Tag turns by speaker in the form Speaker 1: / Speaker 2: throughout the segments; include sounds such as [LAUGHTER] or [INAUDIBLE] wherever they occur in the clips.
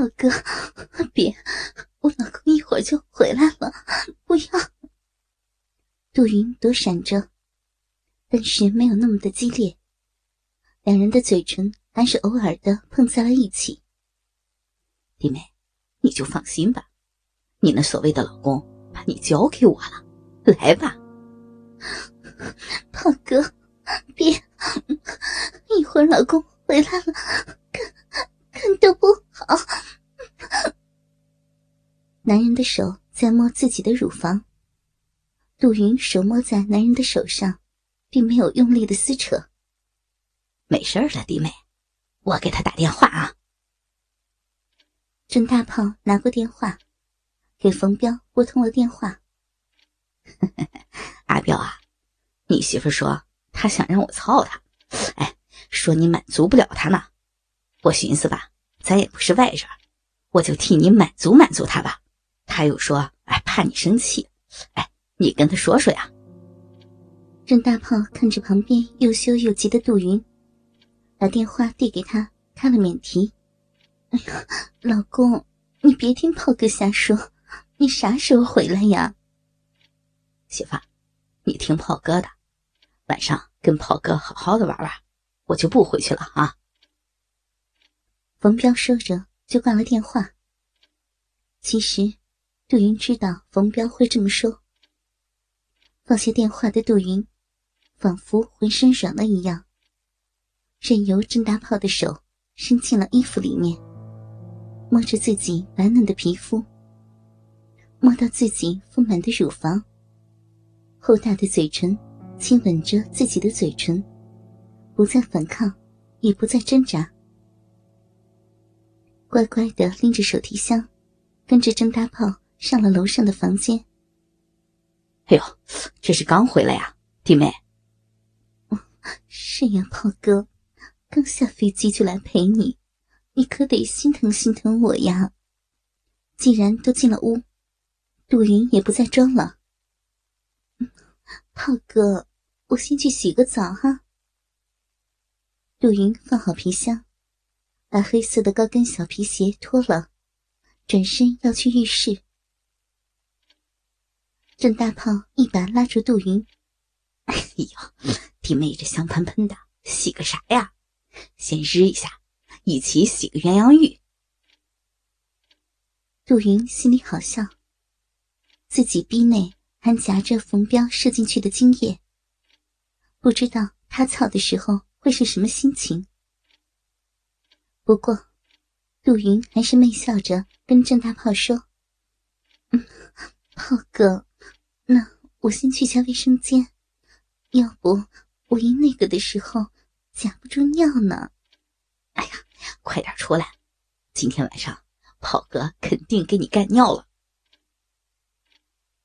Speaker 1: 炮哥，别，我老公一会儿就回来了，不要。杜云躲闪着，但是没有那么的激烈。两人的嘴唇还是偶尔的碰在了一起。
Speaker 2: 弟妹，你就放心吧，你那所谓的老公把你交给我了，来吧。
Speaker 1: 胖哥，别，一会儿老公回来了，看看都不好。[LAUGHS] 男人的手在摸自己的乳房。杜云手摸在男人的手上，并没有用力的撕扯。
Speaker 2: 没事了，弟妹，我给他打电话啊。
Speaker 1: 郑大炮拿过电话，给冯彪拨通了电话。[LAUGHS]
Speaker 2: 阿彪啊，你媳妇说她想让我操她，哎，说你满足不了她呢。我寻思吧，咱也不是外人，我就替你满足满足他吧。他又说，哎，怕你生气，哎。你跟他说说呀。
Speaker 1: 郑大炮看着旁边又羞又急的杜云，把电话递给他，开了免提。哎呀，老公，你别听炮哥瞎说，你啥时候回来呀？
Speaker 2: 媳妇，你听炮哥的，晚上跟炮哥好好的玩玩，我就不回去了啊。
Speaker 1: 冯彪说着就挂了电话。其实，杜云知道冯彪会这么说。放下电话的杜云，仿佛浑身软了一样，任由郑大炮的手伸进了衣服里面，摸着自己白嫩的皮肤，摸到自己丰满的乳房，厚大的嘴唇亲吻着自己的嘴唇，不再反抗，也不再挣扎，乖乖的拎着手提箱，跟着郑大炮上了楼上的房间。
Speaker 2: 哎呦，这是刚回来呀，弟妹。
Speaker 1: 是呀，炮哥，刚下飞机就来陪你，你可得心疼心疼我呀。既然都进了屋，杜云也不再装了。炮哥，我先去洗个澡哈。杜云放好皮箱，把黑色的高跟小皮鞋脱了，转身要去浴室。郑大炮一把拉住杜云：“
Speaker 2: 哎呦，弟妹这香喷喷的，洗个啥呀？先日一下，一起洗个鸳鸯浴。”
Speaker 1: 杜云心里好笑，自己逼内还夹着冯彪射进去的精液，不知道他操的时候会是什么心情。不过，杜云还是媚笑着跟郑大炮说：“嗯，炮哥。”那我先去下卫生间，要不我一那个的时候夹不住尿呢。
Speaker 2: 哎呀，快点出来！今天晚上炮哥肯定给你干尿了。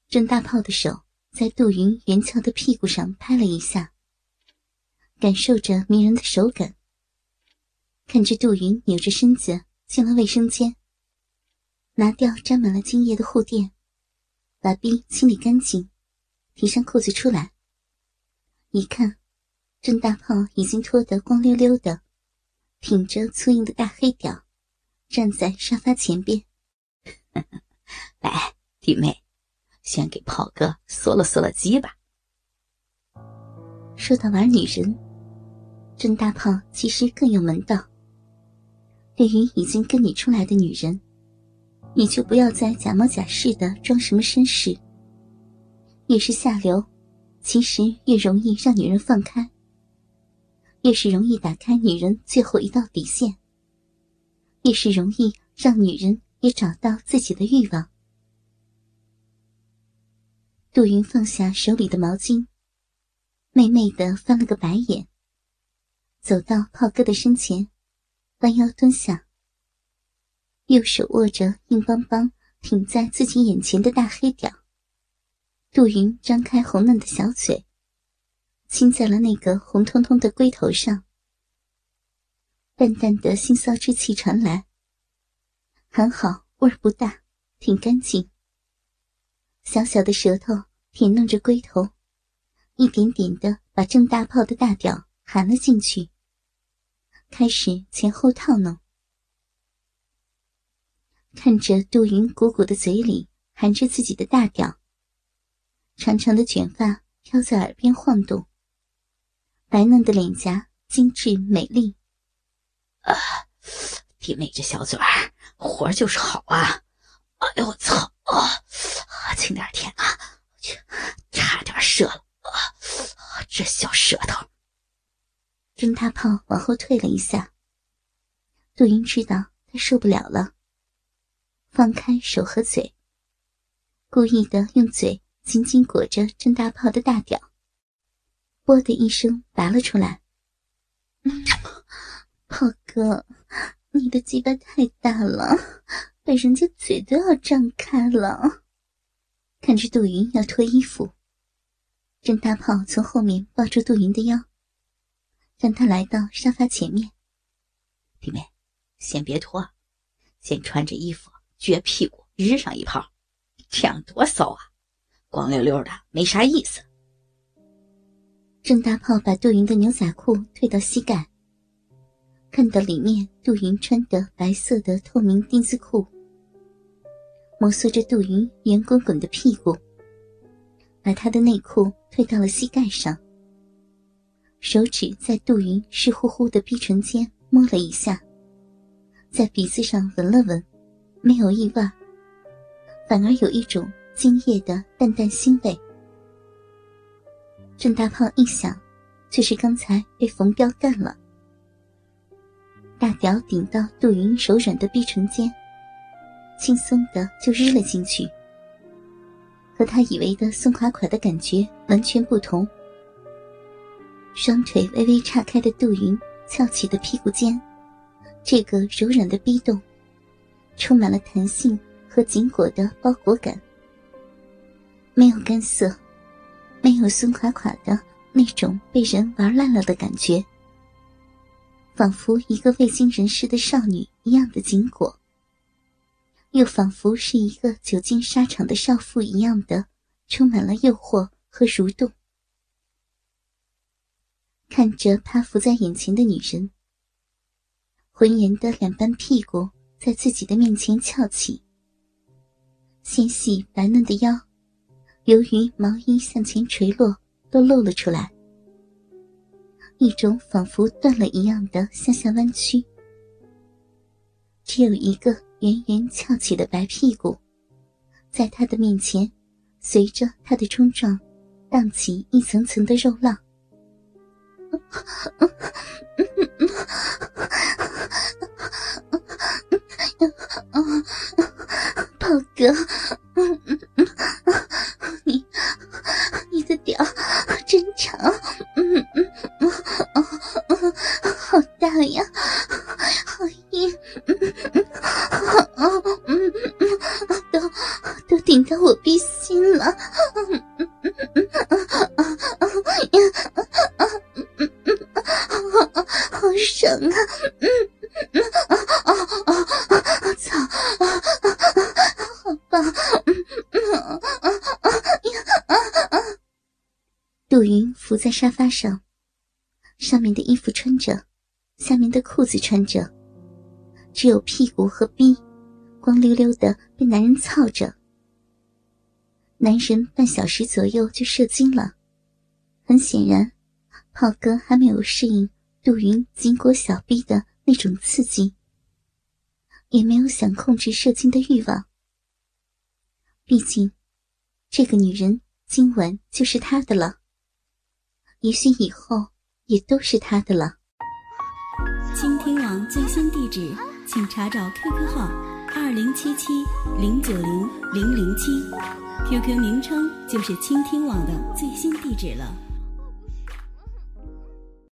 Speaker 1: 郑大炮的手在杜云圆翘的屁股上拍了一下，感受着迷人的手感。看着杜云扭着身子进了卫生间，拿掉沾满了精液的护垫。把逼清理干净，提上裤子出来。一看，郑大炮已经脱得光溜溜的，挺着粗硬的大黑屌，站在沙发前边。[LAUGHS]
Speaker 2: 来，弟妹，先给炮哥缩了缩了鸡吧。
Speaker 1: 说到玩女人，郑大炮其实更有门道。对于已经跟你出来的女人。你就不要再假模假式的装什么绅士。越是下流，其实越容易让女人放开，越是容易打开女人最后一道底线，越是容易让女人也找到自己的欲望。杜云放下手里的毛巾，媚媚的翻了个白眼，走到炮哥的身前，弯腰蹲下。右手握着硬邦邦挺在自己眼前的大黑屌，杜云张开红嫩的小嘴，亲在了那个红彤彤的龟头上。淡淡的腥臊之气传来，还好味儿不大，挺干净。小小的舌头舔弄着龟头，一点点的把郑大炮的大屌含了进去，开始前后套弄。看着杜云鼓鼓的嘴里含着自己的大屌，长长的卷发飘在耳边晃动，白嫩的脸颊精致美丽。
Speaker 2: 啊，弟妹这小嘴儿活就是好啊！哎呦我操啊！轻点舔啊！去，差点射了啊！这小舌头。
Speaker 1: 郑大炮往后退了一下，杜云知道他受不了了，放开手和嘴，故意的用嘴紧紧裹着郑大炮的大屌，啵的一声拔了出来。[LAUGHS] 炮哥，你的鸡巴太大了，把人家嘴都要张开了。看着杜云要脱衣服，郑大炮从后面抱住杜云的腰。让他来到沙发前面。
Speaker 2: 弟妹，先别脱，先穿着衣服撅屁股日上一泡，这样多骚啊！光溜溜的没啥意思。
Speaker 1: 郑大炮把杜云的牛仔裤退到膝盖，看到里面杜云穿的白色的透明丁字裤，摩挲着杜云圆滚滚的屁股，把他的内裤退到了膝盖上。手指在杜云湿乎乎的逼唇间摸了一下，在鼻子上闻了闻，没有异味，反而有一种精液的淡淡腥味。郑大胖一想，就是刚才被冯彪干了，大屌顶到杜云手软的逼唇间，轻松的就日了进去，和他以为的松垮垮的感觉完全不同。双腿微微岔开的杜云翘起的屁股尖，这个柔软的逼洞，充满了弹性和紧裹的包裹感。没有干涩，没有松垮垮的那种被人玩烂了的感觉，仿佛一个未经人事的少女一样的紧裹，又仿佛是一个久经沙场的少妇一样的充满了诱惑和蠕动。看着趴伏在眼前的女人，浑圆的两半屁股在自己的面前翘起，纤细白嫩的腰，由于毛衣向前垂落，都露了出来，一种仿佛断了一样的向下弯曲。只有一个圆圆翘起的白屁股，在他的面前，随着他的冲撞，荡起一层层的肉浪。嗯嗯嗯嗯 [LAUGHS] 杜云伏在沙发上，上面的衣服穿着，下面的裤子穿着，只有屁股和逼光溜溜的被男人操着。男人半小时左右就射精了，很显然，炮哥还没有适应杜云紧裹小臂的那种刺激，也没有想控制射精的欲望。毕竟，这个女人今晚就是他的了。也许以后也都是他的了。
Speaker 3: 倾听网最新地址，请查找 QQ 号二零七七零九零零零七，QQ 名称就是倾听网的最新地址了。